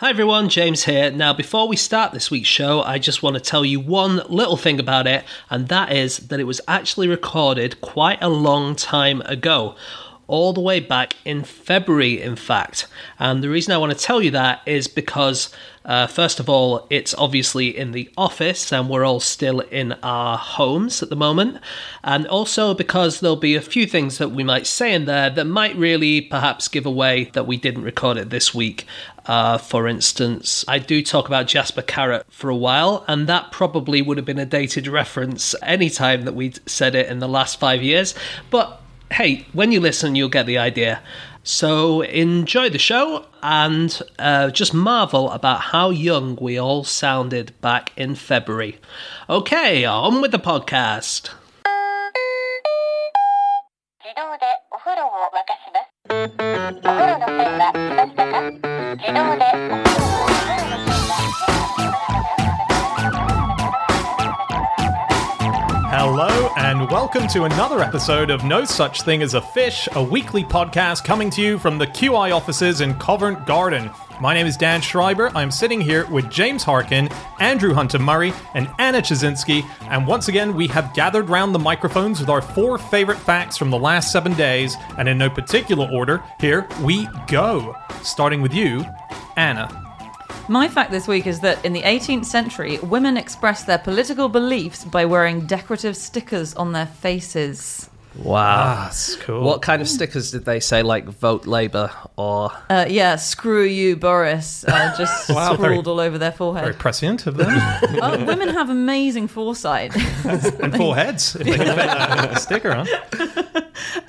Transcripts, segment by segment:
Hi everyone, James here. Now, before we start this week's show, I just want to tell you one little thing about it, and that is that it was actually recorded quite a long time ago. All the way back in February, in fact. And the reason I want to tell you that is because, uh, first of all, it's obviously in the office and we're all still in our homes at the moment. And also because there'll be a few things that we might say in there that might really perhaps give away that we didn't record it this week. Uh, for instance, I do talk about Jasper Carrott for a while, and that probably would have been a dated reference any time that we'd said it in the last five years. But hey, when you listen, you'll get the idea. So enjoy the show and uh, just marvel about how young we all sounded back in February. Okay, on with the podcast. Hello, and welcome to another episode of No Such Thing as a Fish, a weekly podcast coming to you from the QI offices in Covent Garden. My name is Dan Schreiber. I'm sitting here with James Harkin, Andrew Hunter Murray, and Anna Ptaszynski. And once again, we have gathered round the microphones with our four favorite facts from the last seven days. And in no particular order, here we go. Starting with you, Anna. My fact this week is that in the 18th century, women expressed their political beliefs by wearing decorative stickers on their faces. Wow. That's cool. What kind of stickers did they say, like vote Labour or. Uh, yeah, screw you, Boris, uh, just Wow, very- scrawled all over their foreheads. Very forehead. prescient of them. Oh, women have amazing foresight. and four heads, if they can fit a sticker on.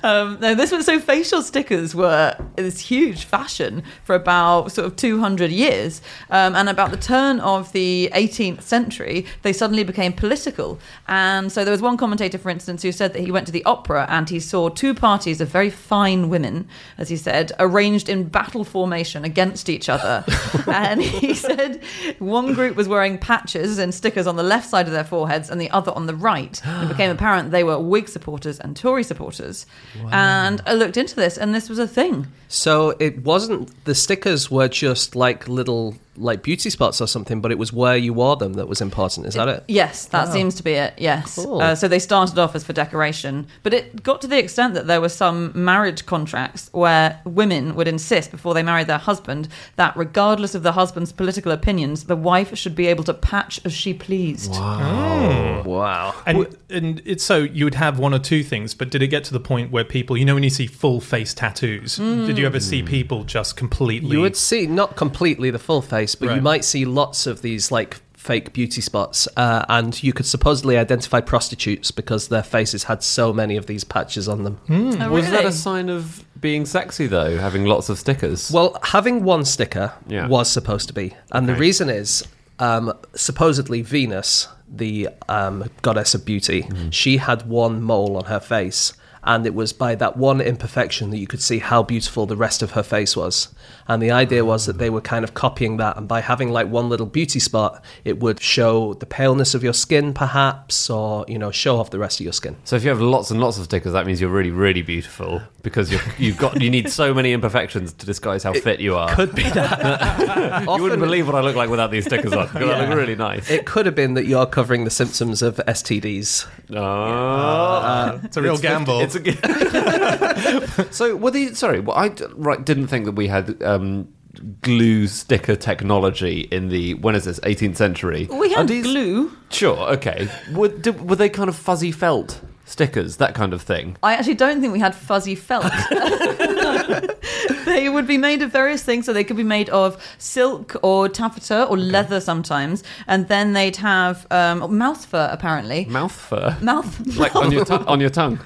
Um, no, this was so facial stickers were this huge fashion for about sort of 200 years. Um, and about the turn of the 18th century, they suddenly became political. And so there was one commentator, for instance, who said that he went to the opera and he saw two parties of very fine women, as he said, arranged in battle formation against each other. and he said one group was wearing patches and stickers on the left side of their foreheads and the other on the right. It became apparent they were Whig supporters and Tory supporters. And I looked into this, and this was a thing. So it wasn't. The stickers were just like little, like beauty spots or something, but it was where you wore them that was important. Is that it? Yes, that seems to be it. Yes. Cool. Uh, so they started off as for decoration, but it got to the extent that there were some marriage contracts where women would insist before they married their husband that, regardless of the husband's political opinions, the wife should be able to patch as she pleased. Wow. And and it's so you would have one or two things, but did it get to the point where people, you know, when you see full face tattoos, did you ever see people just completely? You would see not completely the full face, but you might see lots of these like fake beauty spots, uh, and you could supposedly identify prostitutes because their faces had so many of these patches on them. Oh, Was that a sign of being sexy though, having lots of stickers? Well, having one sticker Yeah. was supposed to be, and the reason is um, supposedly Venus, the um, goddess of beauty, she had one mole on her face. And it was by that one imperfection that you could see how beautiful the rest of her face was. And the idea was that they were kind of copying that. And by having like one little beauty spot, it would show the paleness of your skin, perhaps, or, you know, show off the rest of your skin. so if you have lots and lots of stickers, that means you're really, really beautiful because you're, you've got you need so many imperfections to disguise how fit you are. Could be that. you wouldn't believe what I look like without these stickers on. Because I look really nice. it could have been that you're covering the symptoms of STDs. Oh. it's a real gamble. It's a, so were these? Sorry, well, I d- right, didn't think that we had um, glue sticker technology in the when is this 18th century? We had these- glue. Sure, okay. Were, did, were they kind of fuzzy felt stickers, that kind of thing? I actually don't think we had fuzzy felt. they would be made of various things. So they could be made of silk or taffeta or leather sometimes. And then they'd have um, mouth fur, apparently. Mouth fur, Mouth. like on your tongue. On your tongue.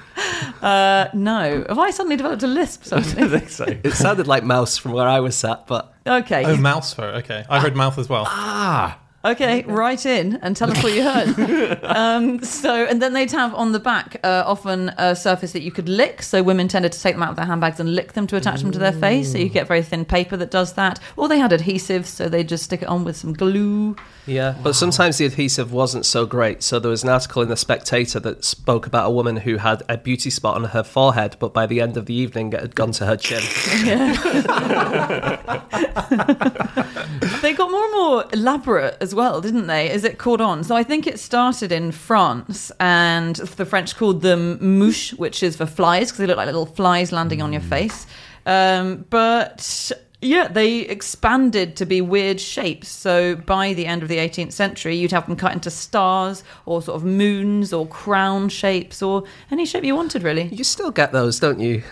Uh, no. Have I suddenly developed a lisp I suddenly? think so. It sounded like mouse from where I was sat, but okay. oh, mouse fur. Okay, I heard mouth as well. Ah, Okay, write in and tell us what you heard. um, so, and then they'd have on the back uh, often a surface that you could lick. So women tended to take them out of their handbags and lick them to attach them to their face. So you get very thin paper that does that. Or they had adhesives, so they just stick it on with some glue. Yeah, but sometimes the adhesive wasn't so great. So there was an article in the Spectator that spoke about a woman who had a beauty spot on her forehead, but by the end of the evening it had gone to her chin. They got more and more elaborate as well, didn't they? As it caught on. So I think it started in France, and the French called them mouche, which is for flies because they look like little flies landing on your face. Um, but yeah, they expanded to be weird shapes. So by the end of the 18th century, you'd have them cut into stars or sort of moons or crown shapes or any shape you wanted, really. You still get those, don't you?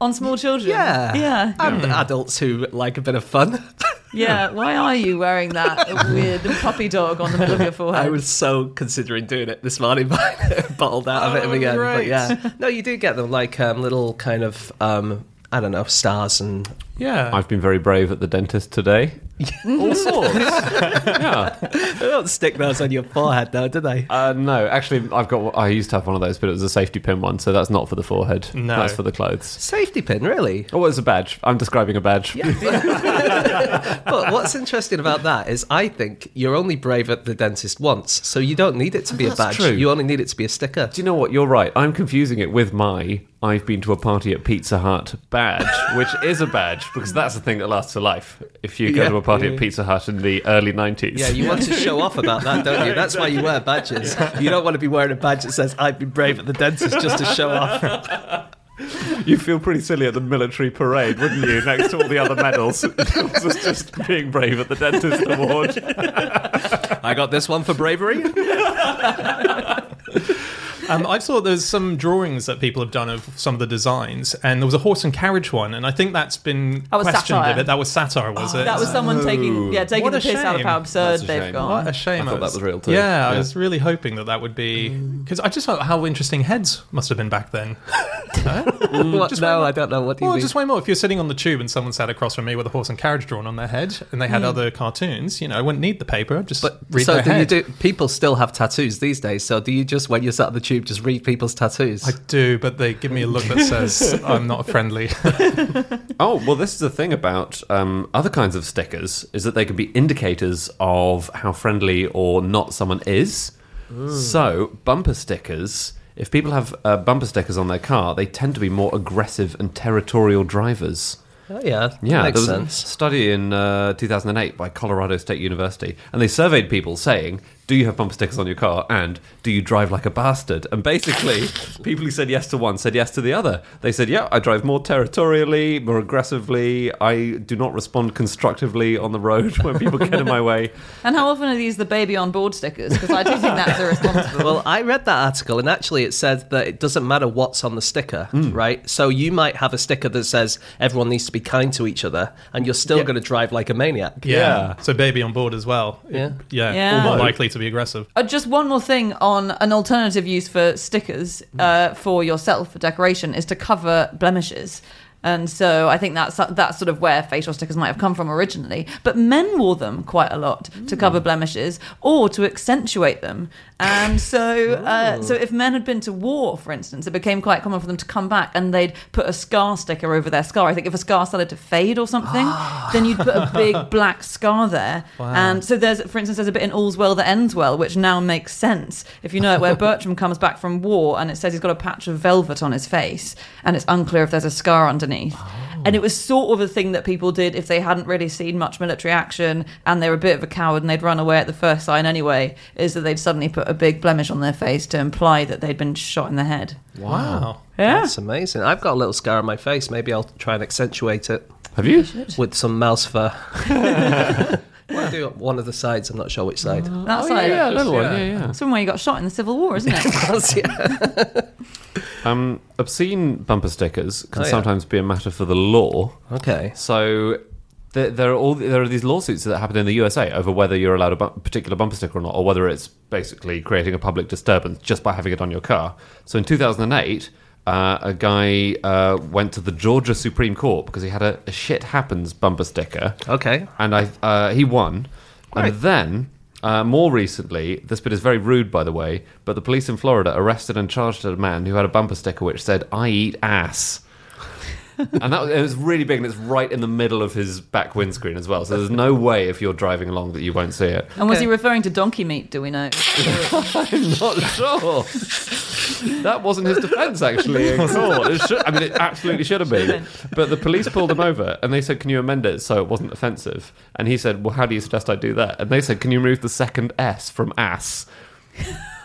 On small children. Yeah. Yeah. And adults who like a bit of fun. Yeah. Why are you wearing that weird puppy dog on the middle of your forehead? I was so considering doing it this morning, but I bottled out of it Oh, again. But yeah, no, you do get them like um, little kind of um, I don't know stars and Yeah. I've been very brave at the dentist today. All sorts. yeah. they don't stick those on your forehead though, do they? Uh, no, actually, I've got. I used to have one of those, but it was a safety pin one, so that's not for the forehead. No. that's for the clothes. Safety pin, really? Oh, it's a badge. I'm describing a badge. But what's interesting about that is I think you're only brave at the dentist once, so you don't need it to be a badge. true. You only need it to be a sticker. Do you know what? You're right. I'm confusing it with my I've been to a party at Pizza Hut badge, which is a badge because that's the thing that lasts for life. If you go Yeah. to a party at Pizza Hut in the early 90s. Yeah, you want to show off about that, don't you? That's why you wear badges. You don't want to be wearing a badge that says "I've been brave at the dentist" just to show off. You'd feel pretty silly at the military parade, wouldn't you? Next to all the other medals. It was just being brave at the dentist award. I got this one for bravery. Um, I saw there's some drawings that people have done of some of the designs, and there was a horse and carriage one, and I think that's been That was questioned satire. a bit. That was satire, was oh, it? That was someone taking oh. yeah taking What the a piss out of how absurd they've shame. gone. What a shame! I thought that was real too. Yeah, I was really hoping that that would be mm. because I just thought how interesting heads must have been back then. What? Mm, just No, I don't know. What do you Well, mean? just way more. If you're sitting on the tube and someone sat across from me with a horse and carriage drawn on their head, and they had mm. other cartoons, you know, I wouldn't need the paper. Just But read so their do you do? People still have tattoos these days. So do you just when you're sat on the tube just read people's tattoos? I do, but they give me a look that says I'm not friendly. Oh, well, this is the thing about um, other kinds of stickers is that they can be indicators of how friendly or not someone is. So, bumper stickers, if people have uh, bumper stickers on their car, they tend to be more aggressive and territorial drivers. oh yeah, that Yeah, makes there was sense. a study in uh, 2008 by Colorado State University, and they surveyed people saying, "Do you have bumper stickers on your car?" and "Do you drive like a bastard?" And basically, people who said yes to one said yes to the other. They said, "Yeah, I drive more territorially, more aggressively. I do not respond constructively on the road when people get in my way." And how often are these the baby on board stickers? Because I do think that's irresponsible. Well, I read that article, and actually, it said that it doesn't matter what's on the sticker, hmm. right? So you might have a sticker that says everyone needs to be kind to each other, and you're still Yeah. going to drive like a maniac. Yeah. So baby on board as well. Yeah. Yeah. Yeah. All more likely to be aggressive. Uh, just one more thing on an alternative use for stickers uh, for yourself for decoration is to cover blemishes. And so I think that's that's sort of where facial stickers might have come from originally. But men wore them quite a lot to cover blemishes or to accentuate them. And so, uh, so if men had been to war, for instance, it became quite common for them to come back and they'd put a scar sticker over their scar. I think if a scar started to fade or something, then you'd put a big black scar there. And so there's, for instance, there's a bit in All's Well that ends well, which now makes sense if you know it, where Bertram comes back from war and it says he's got a patch of velvet on his face and it's unclear if there's a scar underneath. And it was sort of a thing that people did if they hadn't really seen much military action and they were a bit of a coward and they'd run away at the first sign anyway, is that they'd suddenly put a big blemish on their face to imply that they'd been shot in the head. Wow. Yeah. That's amazing. I've got a little scar on my face. Maybe I'll try and accentuate it Have you? with some mouse fur. well, I do one of the sides. I'm not sure which side. That's Oh, yeah, like yeah, little one. yeah. Yeah, yeah. that's from where you got shot in the Civil War, isn't it? yeah. Um, obscene bumper stickers can Oh, yeah. sometimes be a matter for the law. Okay. So there, there are all there are these lawsuits that happen in the USA over whether you're allowed a bu- particular bumper sticker or not, or whether it's basically creating a public disturbance just by having it on your car. So in 2008. Uh, a guy uh, went to the Georgia Supreme Court because he had a, a "shit happens" bumper sticker, Okay. and I uh, he won. Right. And then Uh, more recently, this bit is very rude, by the way, but the police in Florida arrested and charged a man who had a bumper sticker which said, I eat ass. and that was, it was really big, and it's right in the middle of his back windscreen as well. So there's no way if you're driving along that you won't see it. And was Okay. he referring to donkey meat? Do we know? I'm not sure. that wasn't his defence, actually, in court. It should, I mean, it absolutely should have been. But the police pulled him over and they said, Can you amend it so it wasn't offensive? And he said, Well, how do you suggest I do that? And they said, Can you remove the second S from ass?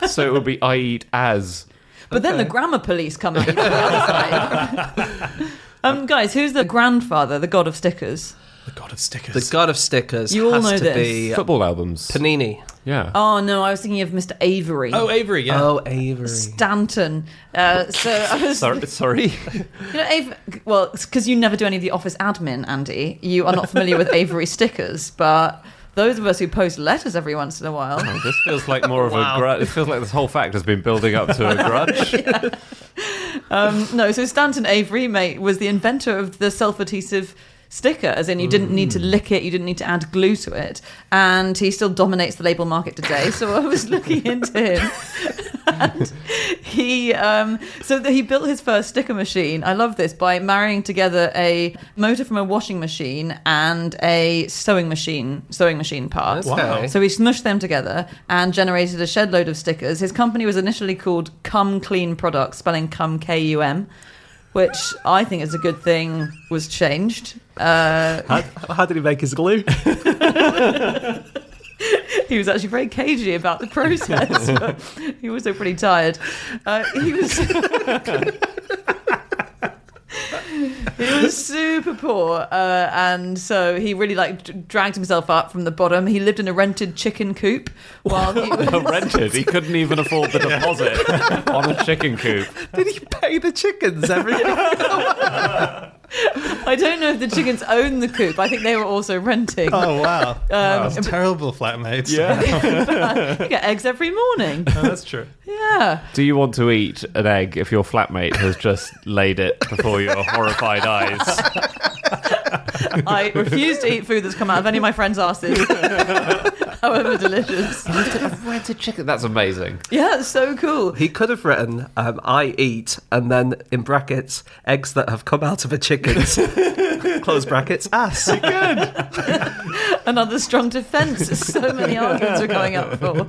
So it would be I eat as. But then the grammar police come out from the other side. Um, guys, who's the grandfather, the god of stickers? The god of stickers. The god of stickers You all has know to this. be Football albums. Panini. Yeah. Oh no, I was thinking of Mr. Avery. oh, Avery, yeah. Oh, Avery. Stanton. Uh, so I was, Sorry. sorry. you know, Avery, well, because you never do any of the office admin, Andy. You are not familiar with Avery stickers, but those of us who post letters every once in a while. Oh, this feels like more of Wow. a grudge. It feels like this whole fact has been building up to a grudge. Um, no, so Stanton Avery, mate, was the inventor of the self-adhesive sticker, as in you didn't need to lick it, you didn't need to add glue to it, and he still dominates the label market today. So I was looking into him, and he um, so he built his first sticker machine. I love this by marrying together a motor from a washing machine and a sewing machine, sewing machine part. Okay. So he smushed them together and generated a shed load of stickers. His company was initially called Kum Kleen Products, spelling cum K U M, which I think is a good thing was changed. Uh, How, how did he make his glue? he was actually very cagey about the process. but he was also pretty tired. Uh, he was. he was super poor, uh, and so he really like d- dragged himself up from the bottom. He lived in a rented chicken coop while he was rented. He couldn't even afford the deposit on a chicken coop. did he pay the chickens every I don't know if the chickens own the coop. I think they were also renting. Oh, wow. wow Um, terrible flatmates. Yeah, you get eggs every morning. Oh, that's true. Yeah. Do you want to eat an egg if your flatmate has just laid it before your horrified eyes? I refuse to eat food that's come out of any of my friends' asses, however delicious. rented chicken. That's amazing. Yeah, it's so cool. He could have written, um, I eat, and then in brackets, eggs that have come out of a chicken's, close brackets, ass. Good. Another strong defence. So many arguments are going up for.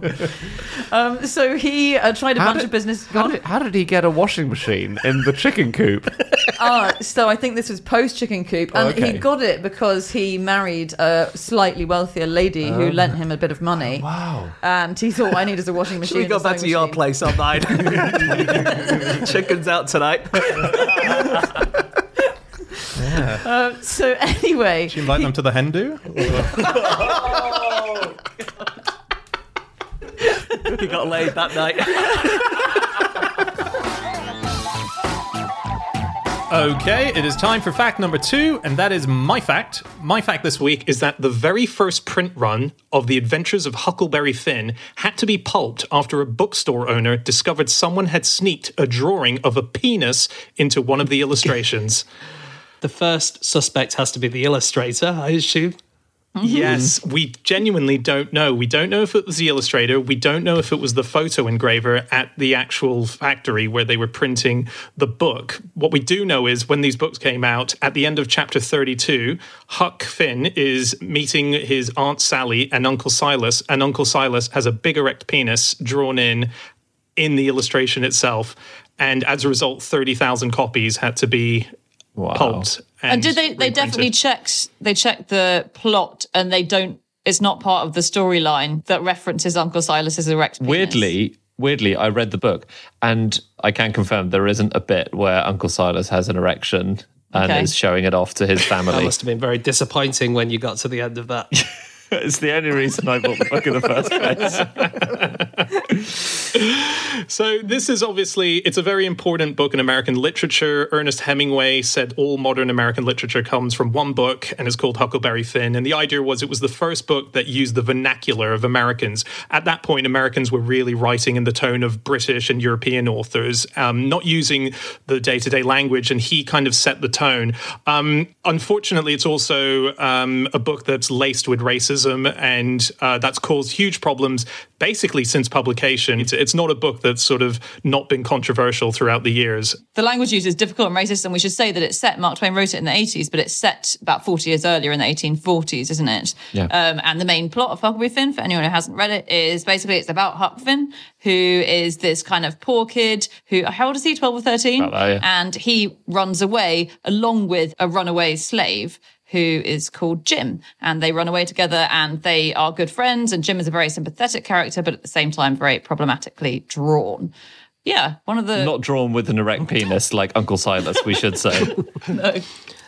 Um, so he uh, tried a How bunch did- of business. How did, how did he get a washing machine in the chicken coop? Ah, so I think this was post chicken coop, and Okay. he got it because he married a slightly wealthier lady who lent him a bit of money. Wow. And he thought, I need is a washing machine. We go back to sewing your place on mine? Chicken's out tonight. Um, so anyway, Do you invite them to the hen do? he got laid that night. Okay, it is time for fact number two, and that is my fact. My fact this week is that the very first print run of The Adventures of Huckleberry Finn had to be pulped after a bookstore owner discovered someone had sneaked a drawing of a penis into one of the illustrations. The first suspect has to be the illustrator, I assume. Yes, we genuinely don't know. We don't know if it was the illustrator. We don't know if it was the photo engraver at the actual factory where they were printing the book. What we do know is when these books came out, at the end of chapter 32, Huck Finn is meeting his Aunt Sally and Uncle Silas, and Uncle Silas has a big erect penis drawn in in the illustration itself. And as a result, 30,000 copies had to be pulped. And did they? They reprinted. definitely checked. They checked the plot, and they don't. It's not part of the storyline that references Uncle Silas's erect penis. Weirdly, weirdly, I read the book and I can confirm there isn't a bit where Uncle Silas has an erection and Okay. is showing it off to his family. That must have been very disappointing when you got to the end of that. it's the only reason I bought the book in the first place. So this is obviously it's a very important book in American literature. Ernest Hemingway said all modern American literature comes from one book and is called Huckleberry Finn. And the idea was it was the first book that used the vernacular of Americans. At that point, Americans were really writing in the tone of British and European authors, um, not using the day-to-day language. And he kind of set the tone. Um, unfortunately, it's also um, a book that's laced with racism, and uh, that's caused huge problems basically since publication. It's, it's not a book that's sort of not been controversial throughout the years. The language use is difficult and racist, and we should say that it's set. Mark Twain wrote it in the 80s, but it's set about 40 years earlier in the 1840s, isn't it? Yeah. Um, and the main plot of Huckleberry Finn, for anyone who hasn't read it, is basically it's about Huck Finn, who is this kind of poor kid who, how old is he? 12 or 13? About that, yeah. And he runs away along with a runaway slave who is called Jim. And they run away together and they are good friends. And Jim is a very sympathetic character, but at the same time, very problematically drawn. Yeah, one of the Not drawn with an erect penis like Uncle Silas, we should say.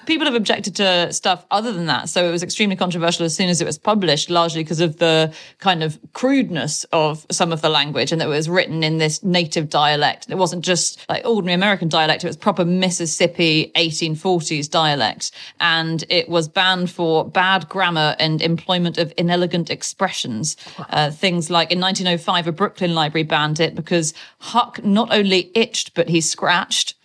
people have objected to stuff other than that. So it was extremely controversial as soon as it was published, largely because of the kind of crudeness of some of the language and that it was written in this native dialect. It wasn't just like ordinary American dialect. It was proper Mississippi 1840s dialect. And it was banned for bad grammar and employment of inelegant expressions. Uh, things like in 1905, a Brooklyn library banned it because Huck not only itched, but he scratched.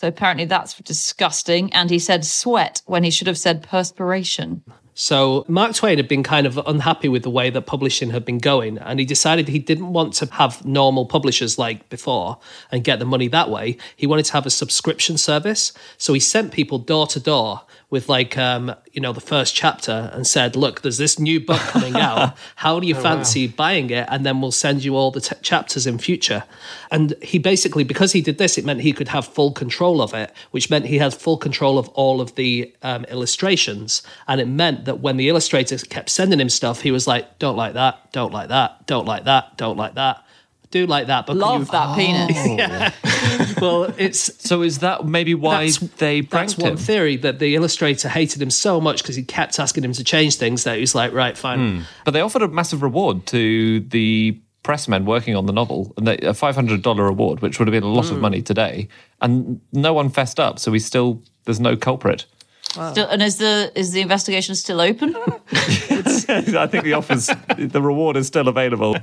So apparently that's disgusting. And he said sweat when he should have said perspiration. So Mark Twain had been kind of unhappy with the way that publishing had been going, and he decided he didn't want to have normal publishers like before and get the money that way. He wanted to have a subscription service. So he sent people door to door with like um, you know the first chapter and said, "Look, there's this new book coming out. How do you fancy buying it? And then we'll send you all the t- chapters in future." And he basically, because he did this, it meant he could have full control of it, which meant he had full control of all of the um, illustrations. And it meant that when the illustrators kept sending him stuff, he was like, "Don't like that. Don't like that. Don't like that. Don't like that." Do like that, but Love you- that penis. Yeah. Oh, well, it's so is that maybe why That's- they that's one him? theory that the illustrator hated him so much because he kept asking him to change things that he was like, right, fine. Hmm. But they offered a massive reward to the pressmen working on the novel, and they, a five hundred dollar reward, which would have been a lot of hmm. money today, and no one fessed up. So we still there's no culprit. Still, and is the is the investigation still open? I think the offers, the reward is still available.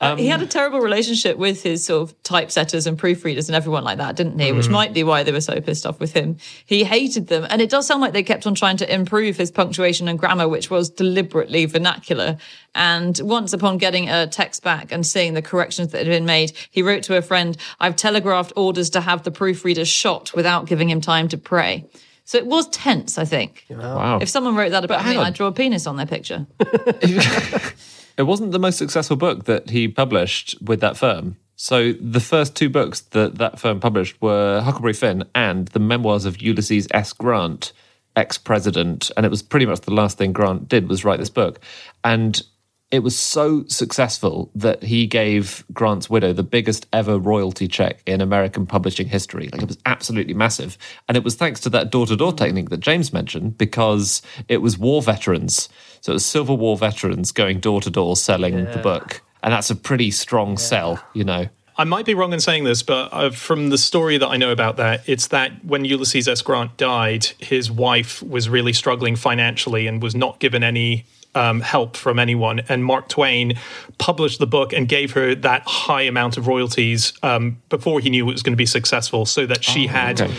Uh, he had a terrible relationship with his sort of typesetters and proofreaders and everyone like that, didn't he? Which might be why they were so pissed off with him. He hated them, and it does sound like they kept on trying to improve his punctuation and grammar, which was deliberately vernacular. And once upon getting a text back and seeing the corrections that had been made, he wrote to a friend, "I've telegraphed orders to have the proofreader shot without giving him time to pray." So it was tense, I think. Wow. If someone wrote that about me. I'd draw a penis on their picture. It wasn't the most successful book that he published with that firm. So the first two books that that firm published were Huckleberry Finn and the memoirs of Ulysses S. Grant, ex-president, and it was pretty much the last thing Grant did was write this book. And it was so successful that he gave Grant's widow the biggest ever royalty check in American publishing history. Like it was absolutely massive. And it was thanks to that door to door technique that James mentioned because it was war veterans. So it was Civil War veterans going door to door selling the book. And that's a pretty strong sell, you know. I might be wrong in saying this, but uh, from the story that I know about that, it's that when Ulysses S. Grant died, his wife was really struggling financially and was not given any um, help from anyone. And Mark Twain published the book and gave her that high amount of royalties um, before he knew it was going to be successful, so that she had. okay.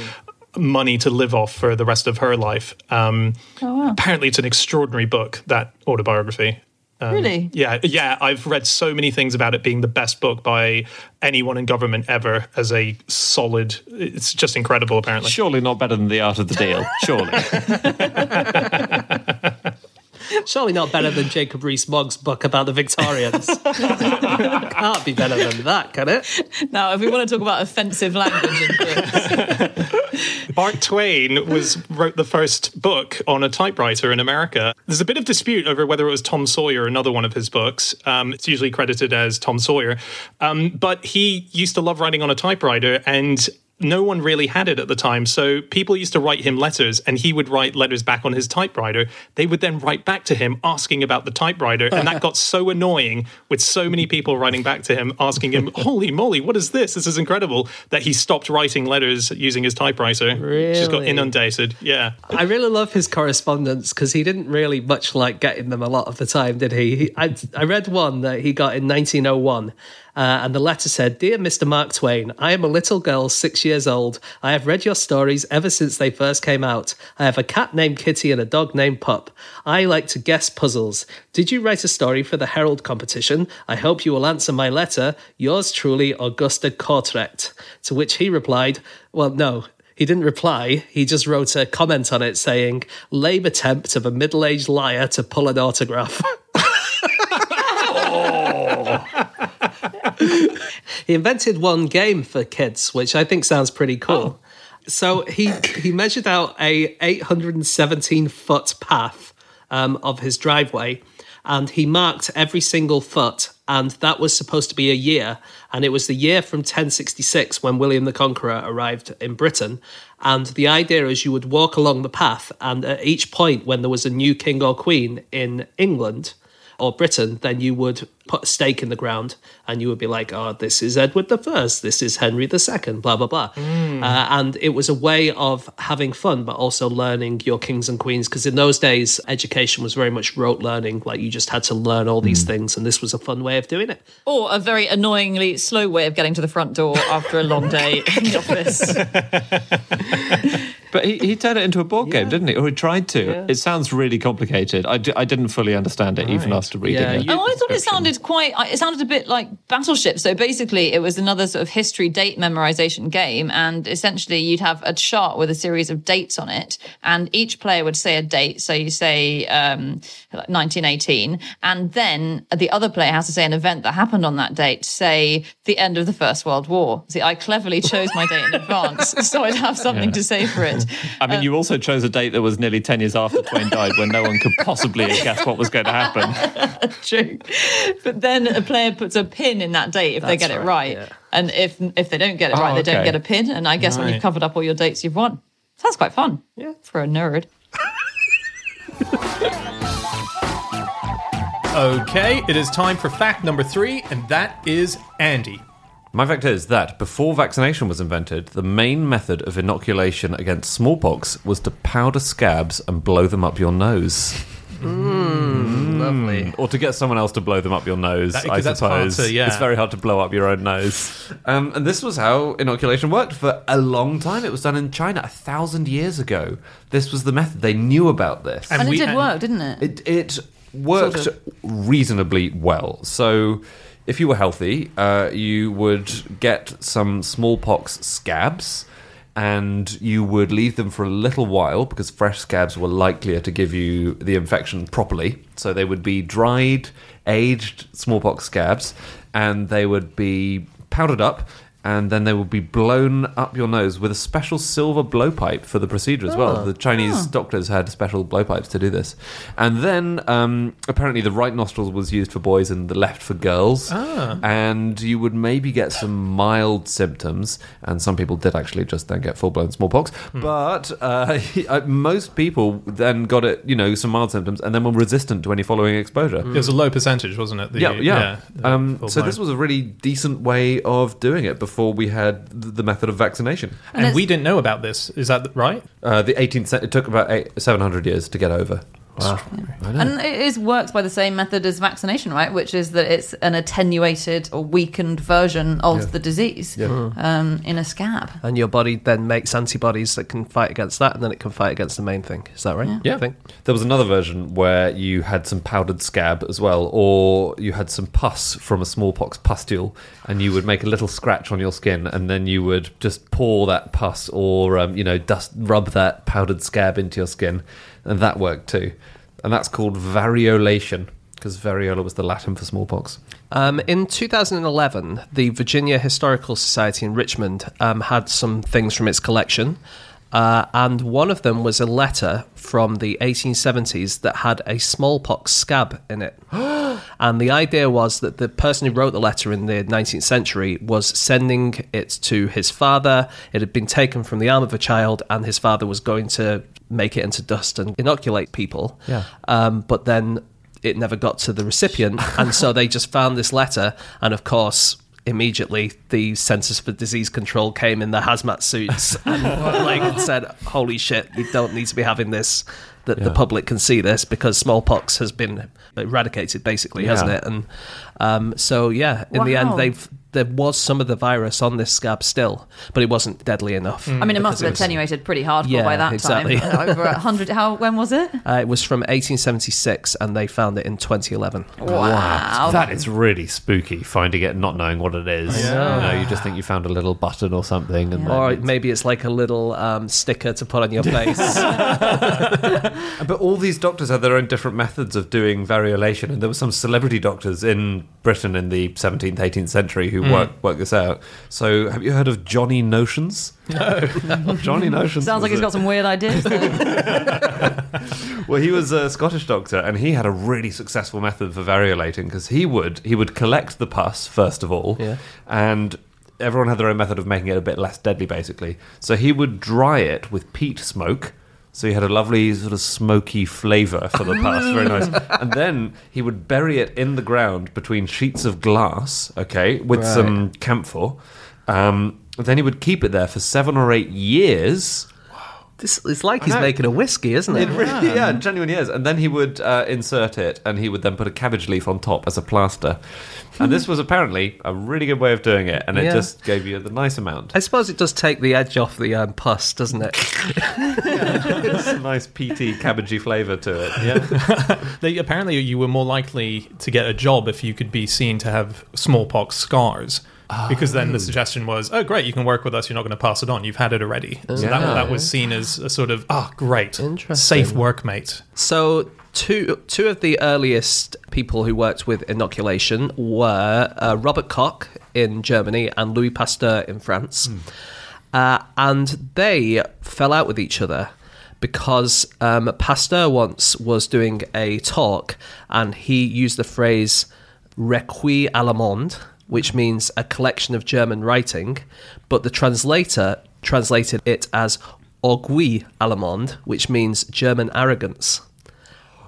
Money to live off for the rest of her life. Um, Apparently, it's an extraordinary book, that autobiography. really? Yeah, yeah, I've read so many things about it being the best book by anyone in government ever as a solid. It's just incredible, apparently. Surely not better than The Art of the Deal. Surely. Surely not better than Jacob Rees-Mogg's book about the Victorians. Can't be better than that, can it? Now, if we want to talk about offensive language in books, Mark Twain was wrote the first book on a typewriter in America. There's a bit of dispute over whether it was Tom Sawyer, another one of his books. Um, it's usually credited as Tom Sawyer, um, but he used to love writing on a typewriter and. No one really had it at the time. So people used to write him letters and he would write letters back on his typewriter. They would then write back to him asking about the typewriter. And that got so annoying with so many people writing back to him asking him, Holy moly, what is this? This is incredible. That he stopped writing letters using his typewriter. Just got inundated. Yeah. I really love his correspondence because he didn't really much like getting them a lot of the time, did he? he I, I read one that he got in 1901, uh, and the letter said Dear Mr. Mark Twain, I am a little girl, six years old. I have read your stories ever since they first came out. I have a cat named Kitty and a dog named Pup. I like to guess puzzles. Did you write a story for the Herald competition? I hope you will answer my letter. Yours truly, Augusta Cortret. To which he replied, Well, no. He didn't reply. He just wrote a comment on it saying, lame attempt of a middle aged liar to pull an autograph. he invented one game for kids, which I think sounds pretty cool. So he, he measured out a 817 foot path um, of his driveway and he marked every single foot and that was supposed to be a year and it was the year from 1066 when william the conqueror arrived in britain and the idea is you would walk along the path and at each point when there was a new king or queen in england or britain then you would put a stake in the ground and you would be like oh this is edward the first this is henry the second blah blah blah uh, and it was a way of having fun but also learning your kings and queens because in those days education was very much rote learning like you just had to learn all these things and this was a fun way of doing it Or a very annoyingly slow way of getting to the front door after a long day in the office. But he, he turned it into a board game, didn't he? Or he tried to. Yeah. It sounds really complicated. I, d- I didn't fully understand it even after reading Yeah, it. you- Oh, I thought it sounded quite. It sounded a bit like Battleship. So basically, it was another sort of history date memorization game, and essentially, you'd have a chart with a series of dates on it, and each player would say a date. So you say um, 1918, and then the other player has to say an event that happened on that date. Say the end of the First World War. See, I cleverly chose my date in advance, so I'd have something to say for it. I mean, you also chose a date that was nearly 10 years after Twain died when no one could possibly have guessed what was going to happen. True. But then a player puts a pin in that date if they That's get it right, right. yeah. And if if they don't get it Oh, right, they don't get a pin. And I guess when you've covered up all your dates, you've won. Sounds quite fun. Yeah. For a nerd. Okay, it is time for fact number three, and that is Andy. My fact is that before vaccination was invented, the main method of inoculation against smallpox was to powder scabs and blow them up your nose. Lovely Or to get someone else to blow them up your nose, That- I 'cause that's hard suppose. to- yeah. It's very hard to blow up your own nose. Um, and this was how inoculation worked for a long time. It was done in China a thousand years ago. This was the method. They knew about this. And And, we- it did and- work, didn't it? It it worked Sort reasonably well. So if you were healthy, uh, you would get some smallpox scabs. And you would leave them for a little while because fresh scabs were likelier to give you the infection properly. So they would be dried, aged smallpox scabs, and they would be powdered up, and then they would be blown up your nose with a special silver blowpipe for the procedure as well. The Chinese doctors had special blowpipes to do this. And then um, apparently the right nostril was used for boys and the left for girls. And you would maybe get some mild symptoms, and some people did actually just then get full blown smallpox. But uh, uh, most people then got it, you know, some mild symptoms, and then were resistant to any following exposure. It was a low percentage, wasn't it? The- Yeah, yeah. the um, so this was a really decent way of doing it before we had the method of vaccination. and it's- we didn't know about this. Is that right? Uh, the 18th century, it took about eight, 700 years to get over. Wow. And it is works by the same method as vaccination, right? Which is that it's an attenuated or weakened version of the disease um, in a scab. and your body then makes antibodies that can fight against that and then it can fight against the main thing is that right Yeah. I think? There was another version where you had some powdered scab as well, or you had some pus from a smallpox pustule, and you would make a little scratch on your skin, and then you would just pour that pus or um, you know dust rub that powdered scab into your skin, and that worked too. And that's called variolation because variola was the Latin for smallpox. Um, in 2011, the Virginia Historical Society in Richmond um, had some things from its collection, uh, and one of them was a letter from the 1870s that had a smallpox scab in it. And the idea was that the person who wrote the letter in the 19th century was sending it to his father. It had been taken from the arm of a child, and his father was going to make it into dust and inoculate people. Yeah. Um, but then it never got to the recipient, and so they just found this letter, and of course. Immediately, the Centers for Disease Control came in their hazmat suits and like said, "Holy shit, we don't need to be having this. That the public can see this because smallpox has been eradicated, basically, hasn't it?" And um, so, yeah, in the end, they've there was some of the virus on this scab still, but it wasn't deadly enough. I mean, it must have was- attenuated pretty hardcore Yeah, by that exactly. time. Over a hundred. How? When was it? Uh, it was from 1876, and they found it in 2011. Wow. That is really spooky, finding it and not knowing what it is. You know, you just think you found a little button or something. And then Or it's- maybe it's like a little um, sticker to put on your face. But all these doctors had their own different methods of doing variolation, and there were some celebrity doctors in Britain in the 17th, 18th century who worked, hmm. worked this out. So, have you heard of Johnny Notions? No. Johnny Notions. Sounds like was he's a- got some weird ideas. Well, he was a Scottish doctor, and he had a really successful method for variolating because he would he would collect the pus first of all, Yeah. and everyone had their own method of making it a bit less deadly, basically. So he would dry it with peat smoke. So he had a lovely sort of smoky flavour for the past, very nice. And then he would bury it in the ground between sheets of glass, okay, with Right. some camphor. Um, then he would keep it there for seven or eight years. This it's like he's know. making a whiskey, isn't it? It really, yeah, genuine is. And then he would uh, insert it, and he would then put a cabbage leaf on top as a plaster. And this was apparently a really good way of doing it, and it Yeah. just gave you the nice amount. I suppose it does take the edge off the um, pus, doesn't it? It's a nice peaty, cabbagey flavour to it. Yeah, They, apparently, you were more likely to get a job if you could be seen to have smallpox scars. Because then the suggestion was, oh, great, you can work with us. You're not going to pass it on. You've had it already. So that, Yeah. that was seen as a sort of, ah, great, safe workmate. So, two two of the earliest people who worked with inoculation were uh, Robert Koch in Germany and Louis Pasteur in France, uh, and they fell out with each other because um, Pasteur once was doing a talk and he used the phrase "recueil allemande," which means a collection of German writing, but the translator translated it as orgueil allemande, which means German arrogance.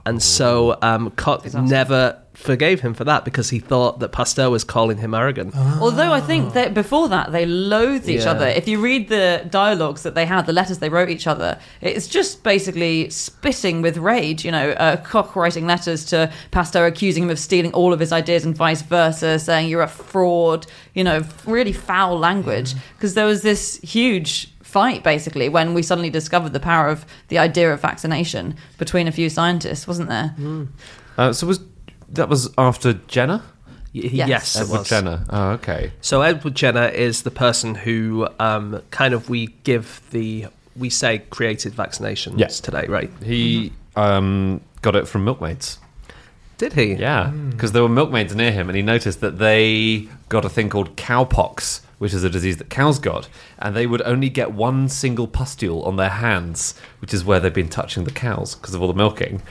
And so um, Koch never forgave him for that because he thought that Pasteur was calling him arrogant. Although I think that before that they loathed each Yeah. other. If you read the dialogues that they had, the letters they wrote each other, it's just basically spitting with rage. You know, uh, Koch writing letters to Pasteur accusing him of stealing all of his ideas and vice versa, saying you're a fraud. You know, really foul language because there was this huge fight basically when we suddenly discovered the power of the idea of vaccination between a few scientists, wasn't there? uh, so was that was after Jenner? Y- Yes. Yes, it Edward was. Jenner. Oh, okay. So Edward Jenner is the person who um, kind of we give the we say created vaccinations Yes. today, right? He um, got it from milkmaids. Did he? Yeah, because there were milkmaids near him, and he noticed that they got a thing called cowpox, which is a disease that cows got, and they would only get one single pustule on their hands, which is where they've been touching the cows because of all the milking.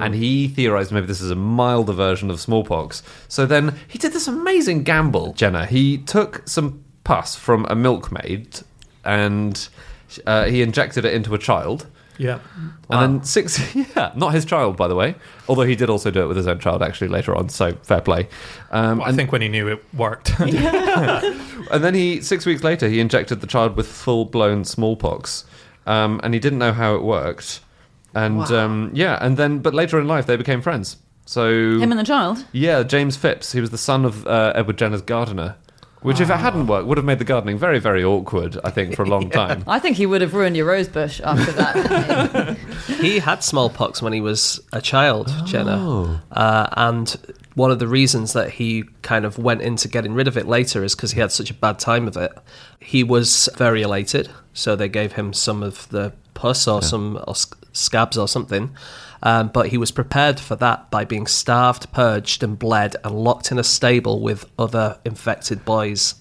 And he theorized maybe this is a milder version of smallpox. So then he did this amazing gamble, Jenner. He took some pus from a milkmaid and uh, he injected it into a child. Yeah. And then six, yeah, not his child, by the way. Although he did also do it with his own child actually later on, so fair play. Um, Well, I and, think when he knew it worked. and then he, six weeks later, he injected the child with full blown smallpox, um, and he didn't know how it worked. And um, yeah, and then, but later in life, they became friends. So Him and the child. yeah, James Phipps, he was the son of uh, Edward Jenner's gardener. Which, if it hadn't worked, would have made the gardening very, very awkward. I think for a long time. I think he would have ruined your rose bush after that. He had smallpox when he was a child, Jenner. Uh, and one of the reasons that he kind of went into getting rid of it later is because he had such a bad time of it. He was variolated, so they gave him some of the pus or some or sc- scabs or something. Um, but he was prepared for that by being starved, purged, and bled, and locked in a stable with other infected boys.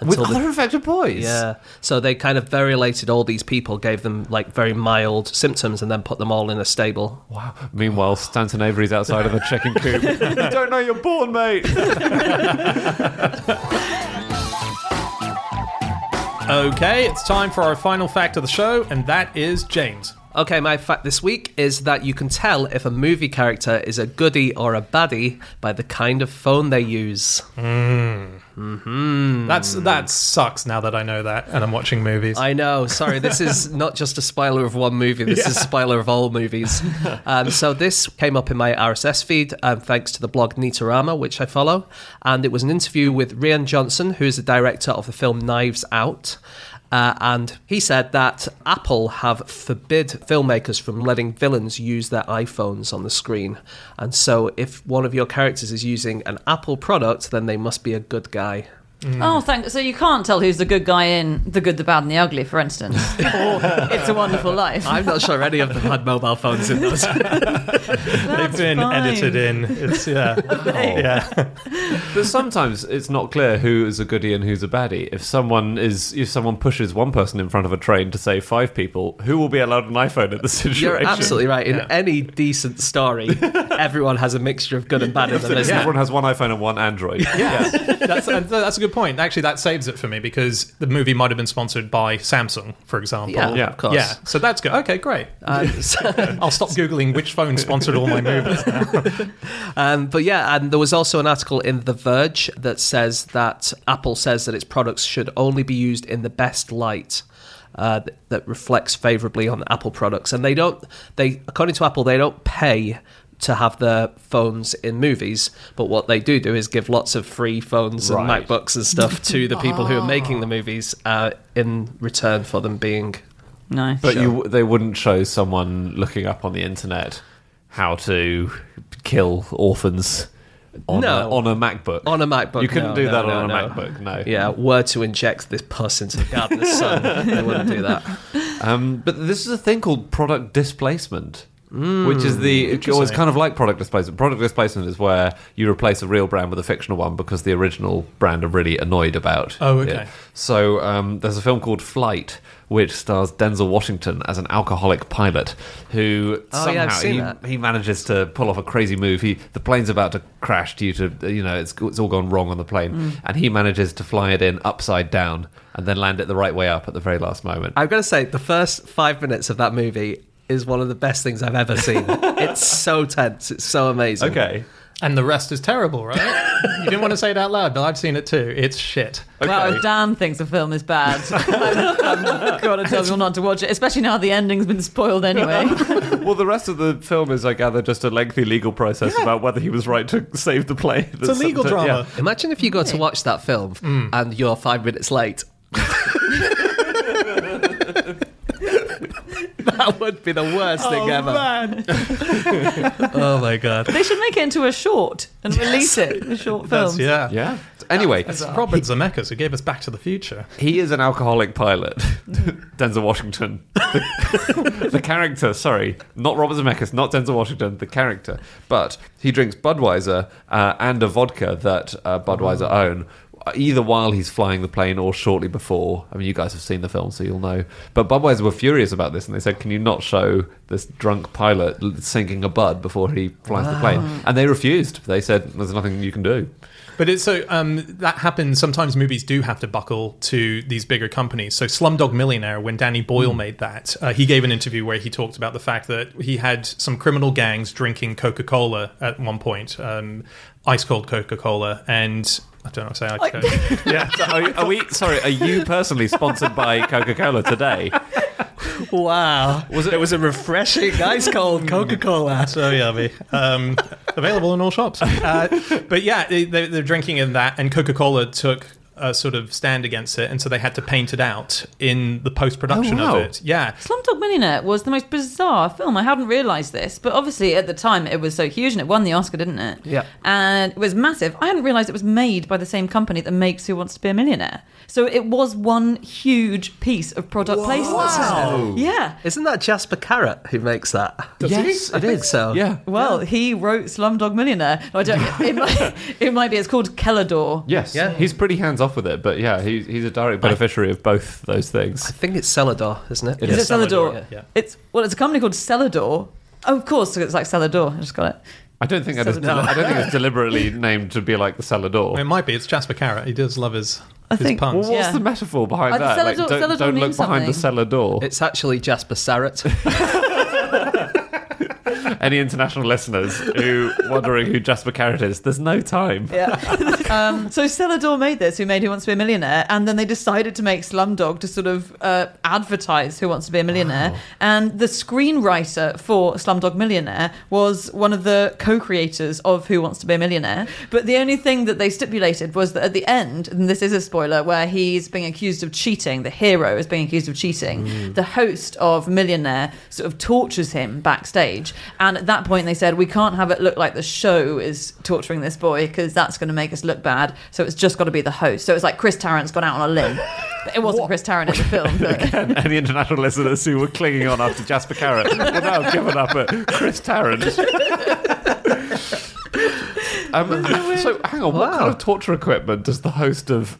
With until the- other infected boys. yeah. So they kind of variolated all these people, gave them like very mild symptoms, and then put them all in a stable. Wow. Meanwhile, Stanton Avery's outside of the chicken coop. you don't know you're born, mate. Okay, it's time for our final fact of the show, and that is James. Okay, my fact this week is that you can tell if a movie character is a goodie or a baddie by the kind of phone they use. That's that sucks now that I know that, and I'm watching movies. I know. Sorry, this is not just a spoiler of one movie. This is a spoiler of all movies. Um, so this came up in my RSS feed, um, thanks to the blog Nitarama, which I follow, and it was an interview with Rian Johnson, who is the director of the film Knives Out. Uh, and he said that Apple have forbid filmmakers from letting villains use their iPhones on the screen. And so, if one of your characters is using an Apple product, then they must be a good guy. Mm. Oh, thank. So you can't tell who's the good guy in The Good, the Bad, and the Ugly, for instance, or oh. It's a Wonderful Life. I'm not sure any of them had mobile phones in those. They've been fine. edited in. It's yeah, yeah. But sometimes it's not clear who is a goodie and who's a baddie. If someone is, if someone pushes one person in front of a train to save five people, who will be allowed an iPhone at the situation? You're absolutely right. In Yeah. any decent story, everyone has a mixture of good and bad in them, isn't? Everyone has one iPhone and one Android. Yeah, that's that's a good point. Actually, that saves it for me because the movie might have been sponsored by Samsung, for example. Yeah, Yeah. of course. Yeah, so that's good. Okay, great. Um, so- I'll stop googling which phone sponsored all my movies. Now. um, but yeah, and there was also an article in The Verge that says that Apple says that its products should only be used in the best light. Uh, th- that reflects favorably on Apple products, and they don't. They, according to Apple, they don't pay to have their phones in movies, but what they do do is give lots of free phones and Right. MacBooks and stuff to the people who are making the movies uh, in return for them being Nice. But you, they wouldn't show someone looking up on the internet how to kill orphans on, No. a, on a MacBook. On a MacBook, you couldn't no, do no, that no, on a. MacBook. No. yeah, were to inject this pus into the gardener's son, they wouldn't do that. Um, but this is a thing called product displacement. Which is the it's always kind of like product displacement. Product displacement is where you replace a real brand with a fictional one because the original brand are really annoyed about. Oh, okay. it. So um, there's a film called Flight, which stars Denzel Washington as an alcoholic pilot who Oh, yeah, somehow seen he, he manages to pull off a crazy move. He the plane's about to crash due to you know it's it's all gone wrong on the plane, Mm. and he manages to fly it in upside down and then land it the right way up at the very last moment. I've got to say, the first five minutes of that movie is one of the best things I've ever seen. it's so tense. It's so amazing. okay. And the rest is terrible, right? you didn't want to say it out loud, but I've seen it too. It's shit. Well, if Dan thinks a film is bad, I've got to tell people not to watch it, especially now the ending's been spoiled anyway. Well, the rest of the film is, I gather, just a lengthy legal process about whether he was right to save the play. It's a legal drama. Imagine if you go to watch that film hmm. and you're five minutes late. that would be the worst thing ever. oh my god. they should make it into a short and release it, a short film. Yeah. Yeah. Anyway, It's Robert Zemeckis who gave us Back to the Future. he is an alcoholic pilot. Denzel Washington. The, the character, sorry, not Robert Zemeckis, not Denzel Washington, the character. But he drinks Budweiser uh, and a vodka that uh, Budweiser own. Either while he's flying the plane or shortly before. I mean, you guys have seen the film, so you'll know. But Budweiser were furious about this, and they said, "Can you not show this drunk pilot l- sinking a bud before he flies the plane?" And they refused. They said, "There's nothing you can do." But it's so um, that happens. Sometimes movies do have to buckle to these bigger companies. So Slumdog Millionaire, when Danny Boyle made that, uh, he gave an interview where he talked about the fact that he had some criminal gangs drinking Coca Cola at one point, um, ice cold Coca Cola, and I don't know say ice cold. Yeah. So are, are we? Sorry, are you personally sponsored by Coca Cola today? Wow. Was it, it was a refreshing ice cold Coca Cola. so yummy. Um, available in all shops. Uh, but yeah, they, they- they're drinking in that, and Coca Cola took a sort of stand against it, and so they had to paint it out in the post production Oh, wow. of it. Yeah. Slumdog Millionaire was the most bizarre film. I hadn't realised this, but obviously at the time it was so huge and it won the Oscar, didn't it? Yeah. And it was massive. I hadn't realised it was made by the same company that makes Who Wants to Be a Millionaire. So it was one huge piece of product placement. Wow. Yeah. Isn't that Jasper Carrott who makes that? yes, I think so. Yeah. Well, he wrote Slumdog Millionaire. No, I don't. It might, it might be. It's called Kellador. Yes. Yeah. He's pretty hands on off with it. But yeah, he, he's a direct beneficiary of both those things. I think it's Celador, isn't it? It Is is it Celador? Celador, yeah. It's well, it's a company called Celador. Oh, of course, it's like Celador. I just got it. I don't think that is. Celador. I don't think it's deliberately named to be like the Celador. It might be. It's Jasper Carrott. He does love his, I his think- puns. Well, what's Yeah. the metaphor behind Uh, the that? like, don't, don't look means behind the something. cellar door. It's actually Jasper Sarrett. Any international listeners who wondering who Jasper Carrott is, there's no time. Yeah. um, so Celador made this, who made Who Wants to Be a Millionaire, and then they decided to make Slumdog to sort of uh, advertise Who Wants to Be a Millionaire. And the screenwriter for Slumdog Millionaire was one of the co-creators of Who Wants to Be a Millionaire. But the only thing that they stipulated was that at the end, and this is a spoiler, where he's being accused of cheating, the hero is being accused of cheating. The host of Millionaire sort of tortures him backstage, and at that point they said we can't have it look like the show is torturing this boy because that's going to make us look bad. So it's just got to be the host. So it's like Chris Tarrant's gone out on a limb. But It wasn't Chris Tarrant in the film. But And any international listeners who were clinging on after Jasper Carrott will now have given up at Chris Tarrant. um, so, hang on, what Wow. kind of torture equipment does the host of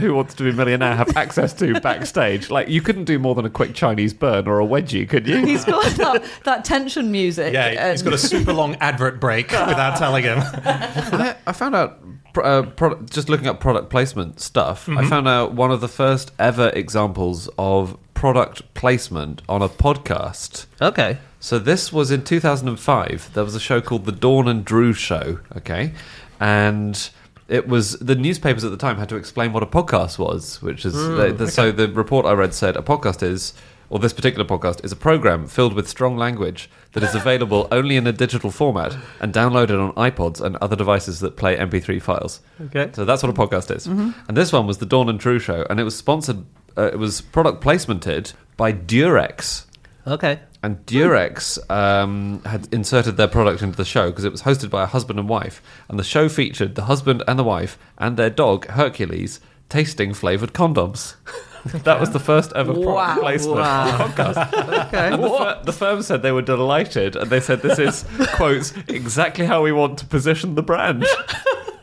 Who Wants to Be a Millionaire have access to backstage? Like, you couldn't do more than a quick Chinese burn or a wedgie, could you? he's got that, that tension music. Yeah, he's and- got a super long advert break without telling him. I, I found out, uh, product, just looking up product placement stuff, I found out one of the first ever examples of product placement on a podcast. okay. So this was in 2005. There was a show called The Dawn and Drew Show, okay? And it was the newspapers at the time had to explain what a podcast was, which is the, the, so the report I read said a podcast is or this particular podcast is a program filled with strong language that is available only in a digital format and downloaded on iPods and other devices that play MP3 files. Okay. So that's what a podcast is. And this one was the Dawn and Drew Show, and it was sponsored. Uh, it was product placemented by Durex. Okay. And Durex um, had inserted their product into the show because it was hosted by a husband and wife. And the show featured the husband and the wife and their dog, Hercules, tasting flavoured condoms. that was the first ever product Wow. placement Wow. podcast. And the, fir- the firm said they were delighted. And they said, this is, quotes, exactly how we want to position the brand.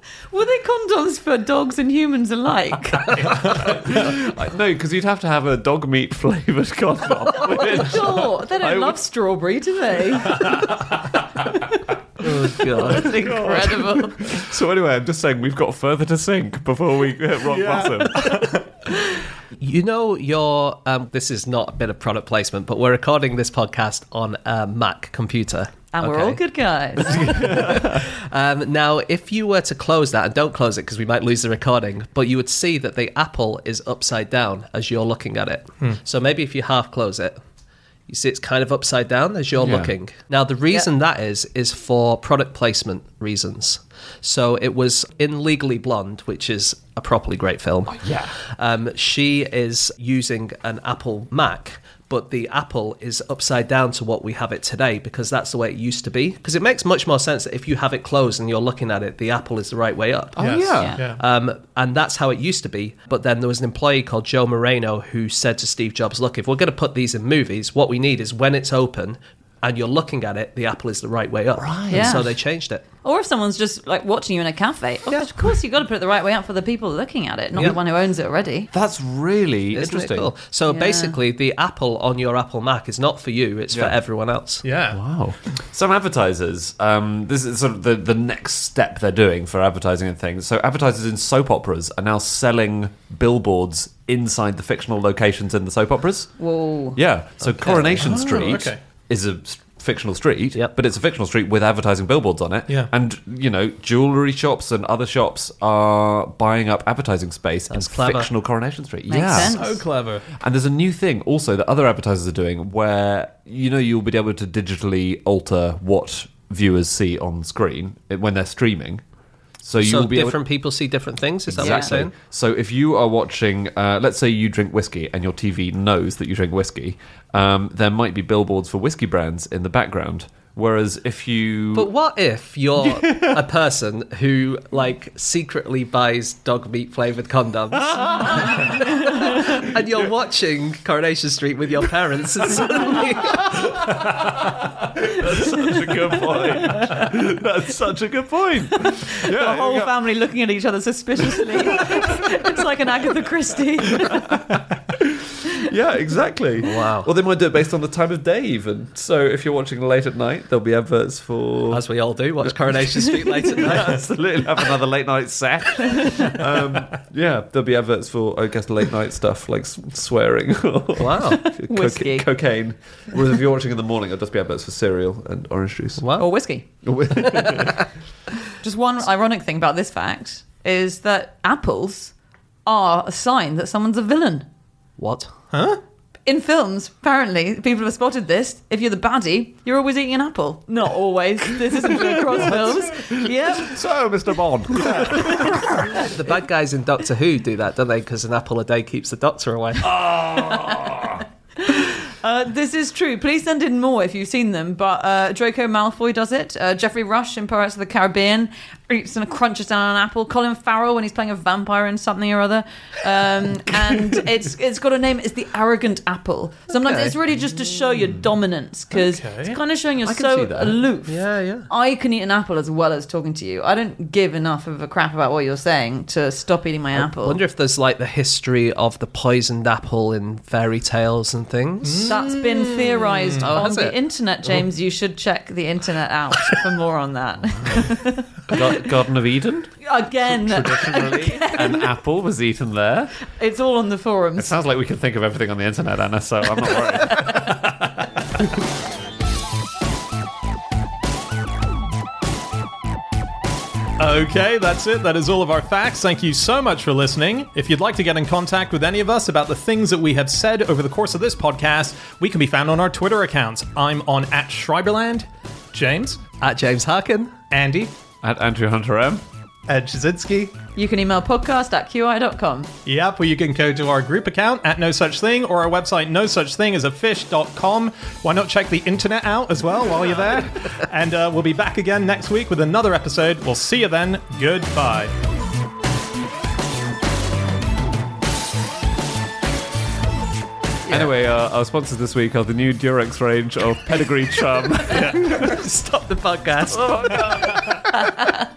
Were condoms for dogs and humans alike? I- no, because you'd have to have a dog meat flavoured condom. which- sure. They don't I love would- strawberry, do they? Oh god. That's incredible. so anyway, I'm just saying we've got further to sink before we hit rock bottom. You know, your um, this is not a bit of product placement, but we're recording this podcast on a Mac computer. And we're okay? all good guys. Um, now, if you were to close that, and don't close it because we might lose the recording, but you would see that the apple is upside down as you're looking at it. So maybe if you half close it, you see it's kind of upside down as you're Yeah. looking. Now, the reason that is, is for product placement reasons. So it was in Legally Blonde, which is a properly great film. yeah. Um, she is using an Apple Mac, but the Apple is upside down to what we have it today because that's the way it used to be. Because it makes much more sense that if you have it closed and you're looking at it, the Apple is the right way up. Oh, Yes. yeah. yeah. Um, and that's how it used to be. But then there was an employee called Joe Moreno who said to Steve Jobs, Look, if we're going to put these in movies, what we need is when it's open and you're looking at it, the Apple is the right way up. Right. Yeah. So they changed it. Or if someone's just like watching you in a cafe, of Yeah. course you've got to put it the right way up for the people looking at it, not Yeah. the one who owns it already. That's really Isn't interesting. cool? So Yeah. basically, the Apple on your Apple Mac is not for you, it's Yeah. for everyone else. yeah. Wow. Some advertisers, um, this is sort of the, the next step they're doing for advertising and things. So, advertisers in soap operas are now selling billboards inside the fictional locations in the soap operas. Whoa. Yeah. So, Coronation Oh, Street okay. Is a fictional street, Yep. but it's a fictional street with advertising billboards on it. Yeah. And, you know, jewellery shops and other shops are buying up advertising space That's in clever. fictional Coronation Street. Makes yeah. sense. So clever. And there's a new thing also that other advertisers are doing where you know you'll be able to digitally alter what viewers see on screen eh, when they're streaming. So you So will be able- different people see different things. Is that what you're saying? So if you are watching, uh, let's say you drink whiskey and your TV knows that you drink whiskey, um, there might be billboards for whiskey brands in the background. Whereas if you, But what if you're a person who like secretly buys dog meat flavored condoms and you're watching Coronation Street with your parents, and suddenly That's such a good point. That's such a good point. The whole yeah. family looking at each other suspiciously. it's like an Agatha Christie. Yeah, exactly. Wow. Or they might do it based on the time of day, even. So if you're watching late at night, there'll be adverts for. as we all do, watch Coronation Street late at night. Absolutely, have another late night set. Um, yeah, there'll be adverts for, I guess, late night stuff like swearing or Wow, Whiskey. cocaine. Whereas if you're watching in the morning, it'll just be adverts for cereal and orange juice. wow. Or whiskey. Just one ironic thing about this fact is that apples are a sign that someone's a villain. What? Huh? In films, apparently, people have spotted this. If you're the baddie, you're always eating an apple. Not always. This isn't for across films. Yep. So, Mr. Bond. The bad guys in Doctor Who do that, don't they? Because an apple a day keeps the doctor away. Uh, this is true. Please send in more if you've seen them. But uh, Draco Malfoy does it. Uh, Geoffrey Rush in Pirates of the Caribbean eats and crunches down an apple. Colin Farrell when he's playing a vampire in something or other. Um, and it's it's got a name. It's the arrogant apple. Sometimes Okay. it's really just to show your dominance because Okay. it's kind of showing you're so aloof. Yeah, yeah. I can eat an apple as well as talking to you. I don't give enough of a crap about what you're saying to stop eating my apple. I wonder if there's like the history of the poisoned apple in fairy tales and things. That's been theorized Oh, on has the it? internet, James. You should check the internet out for more on that. Gar- Garden of Eden. Again, Traditionally, an apple was eaten there. it's all on the forums. It sounds like we can think of everything on the internet, Anna. So I'm not worried. Okay, that's it. That is all of our facts. Thank you so much for listening. If you'd like to get in contact with any of us about the things that we have said over the course of this podcast, we can be found on our Twitter accounts. I'm on at Schreiberland, James, At James Harkin. Andy, At Andrew Hunter M. Ed Ptaszynski. You can email podcast at qi.com. Yep, or you can go to our group account at No Such Thing or our website no such thing as a fish.com. Why not check the internet out as well while you're there? and uh, we'll be back again next week with another episode. We'll see you then. Goodbye. Anyway, uh, our sponsors this week are the new Durex range of Pedigree Chum. Stop the podcast.